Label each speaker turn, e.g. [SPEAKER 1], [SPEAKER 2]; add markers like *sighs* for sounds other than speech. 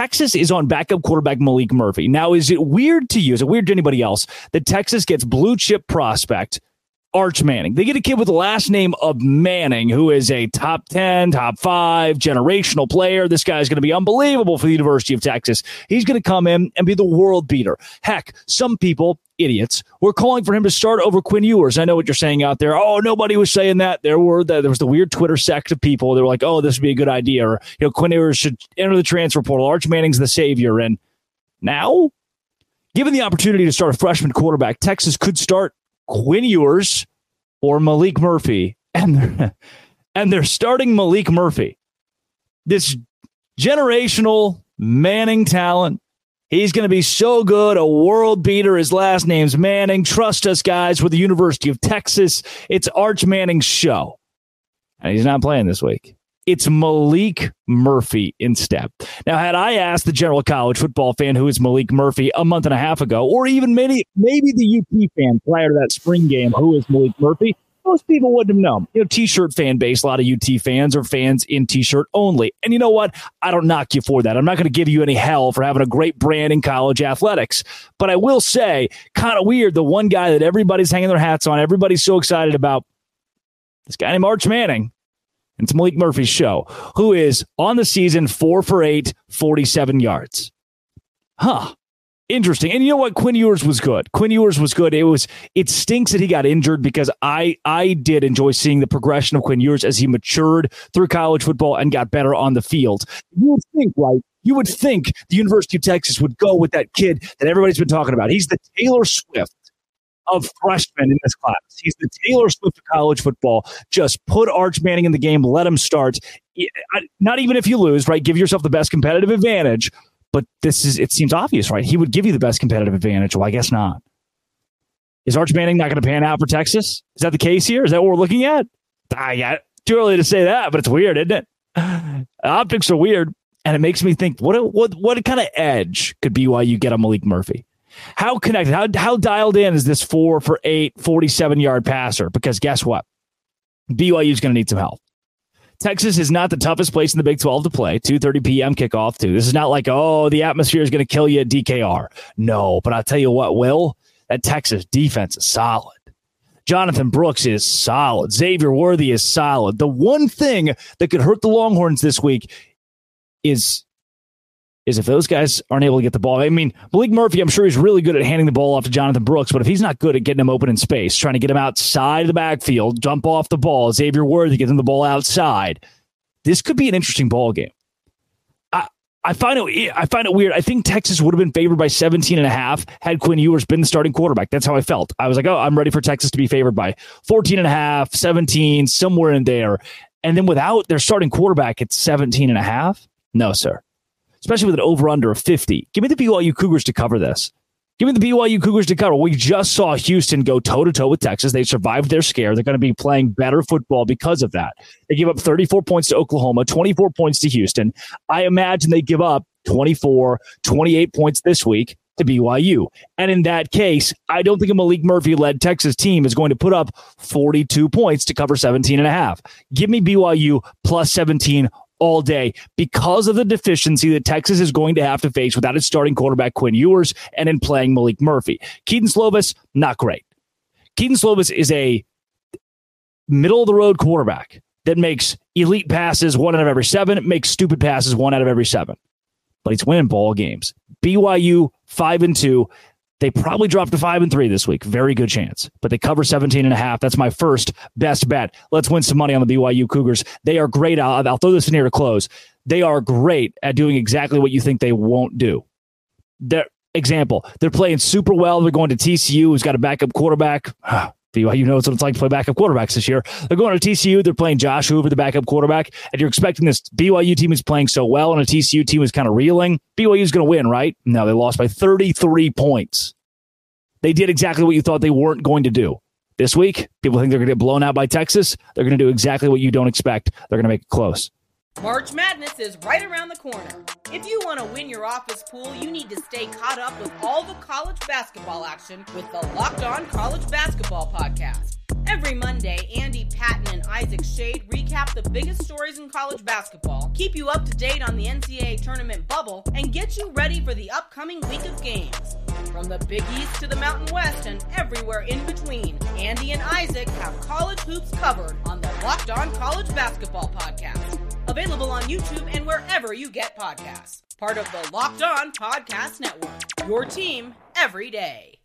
[SPEAKER 1] Texas is on backup quarterback Maalik Murphy. Now, is it weird to you? Is it weird to anybody else that Texas gets blue chip prospect Arch Manning? They get a kid with the last name of Manning, who is a top 10, top five generational player. This guy is going to be unbelievable for the University of Texas. He's going to come in and be the world beater. Heck, some people idiots were calling for him to start over Quinn Ewers. I know what you're saying out there. Oh, nobody was saying that. There were the, there was the weird Twitter sect of people. They were like, oh, this would be a good idea, or you know, Quinn Ewers should enter the transfer portal. Arch Manning's the savior, and now, given the opportunity to start a freshman quarterback, Texas could start Quinn Ewers or Maalik Murphy, and they're, *laughs* and they're starting Maalik Murphy, this generational Manning talent He's going to be so good, a world beater. His last name's Manning. Trust us, guys, with the University of Texas. It's Arch Manning's show. And he's not playing this week. It's Maalik Murphy instead. Now, had I asked the general college football fan who is Maalik Murphy a month and a half ago, or even maybe maybe the UP fan prior to that spring game, who is Maalik Murphy, most people wouldn't have known. You know, t-shirt fan base, a lot of UT fans are fans in t-shirt only. And you know what? I don't knock you for that. I'm not going to give you any hell for having a great brand in college athletics. But I will say, kind of weird, the one guy that everybody's hanging their hats on, everybody's so excited about, this guy named Arch Manning. It's Maalik Murphy's show, who is on the season four for eight, 47 yards. Huh interesting. And you know what? Quinn Ewers was good. Quinn Ewers was good. It was it stinks that he got injured because I I did enjoy seeing the progression of Quinn Ewers as he matured through college football and got better on the field. You would think, right? You would think the University of Texas would go with that kid that everybody's been talking about. He's the Taylor Swift of freshmen in this class. He's the Taylor Swift of college football. Just put Arch Manning in the game, let him start. Not even if you lose, right? Give yourself the best competitive advantage but this is, it seems obvious, right? He would give you the best competitive advantage. Well, I guess not. Is Arch Manning not going to pan out for Texas? Is that the case here? Is that what we're looking at? Ah, yeah, too early to say that, but it's weird, isn't it? *sighs* Optics are weird, and it makes me think: what what what kind of edge could BYU get on Maalik Murphy? How connected? How how dialed in is this four for eight, 47 yard passer? Because guess what? BYU is going to need some help. Texas is not the toughest place in the Big 12 to play. 2:30 p.m. kickoff too. This is not like oh the atmosphere is going to kill you at DKR. No, but I'll tell you what, Will that Texas defense is solid. Jonathan Brooks is solid. Xavier Worthy is solid. The one thing that could hurt the Longhorns this week is is if those guys aren't able to get the ball. I mean, Maalik Murphy, I'm sure he's really good at handing the ball off to Jonathan Brooks, but if he's not good at getting him open in space, trying to get him outside of the backfield, jump off the ball, Xavier Worthy gets him the ball outside, this could be an interesting ball game. I, I find it I find it weird. I think Texas would have been favored by 17 and a half had Quinn Ewers been the starting quarterback. That's how I felt. I was like, oh, I'm ready for Texas to be favored by 14 and a half, 17, somewhere in there. And then without their starting quarterback it's 17 and a half, no, sir especially with an over under of 50. Give me the BYU Cougars to cover this. Give me the BYU Cougars to cover. We just saw Houston go toe to toe with Texas. They survived their scare. They're going to be playing better football because of that. They give up 34 points to Oklahoma, 24 points to Houston. I imagine they give up 24, 28 points this week to BYU. And in that case, I don't think a Maalik Murphy led Texas team is going to put up 42 points to cover 17 and a half. Give me BYU plus 17 all day because of the deficiency that Texas is going to have to face without its starting quarterback Quinn Ewers and in playing Maalik Murphy. Kedon Slovis, not great. Kedon Slovis is a middle of the road quarterback that makes elite passes one out of every seven, makes stupid passes one out of every seven. But he's winning ball games. BYU five and two. They probably drop to five and three this week. Very good chance. But they cover 17 and a half. That's my first best bet. Let's win some money on the BYU Cougars. They are great. I'll, I'll throw this in here to close. They are great at doing exactly what you think they won't do. Their example, they're playing super well. They're going to TCU, who's got a backup quarterback. *sighs* BYU knows what it's like to play backup quarterbacks this year. They're going to TCU. They're playing Josh Hoover, the backup quarterback, and you're expecting this BYU team is playing so well, and a TCU team is kind of reeling. BYU is going to win, right? No, they lost by 33 points. They did exactly what you thought they weren't going to do. This week, people think they're going to get blown out by Texas. They're going to do exactly what you don't expect. They're going to make it close.
[SPEAKER 2] March Madness is right around the corner. If you want to win your office pool, you need to stay caught up with all the college basketball action with the Locked On College Basketball Podcast. Every Monday, Andy Patton and Isaac Shade recap the biggest stories in college basketball, keep you up to date on the NCAA tournament bubble, and get you ready for the upcoming week of games. From the Big East to the Mountain West and everywhere in between, Andy and Isaac have college hoops covered on the Locked On College Basketball Podcast. Available on YouTube and wherever you get podcasts. Part of the Locked On Podcast Network. Your team every day.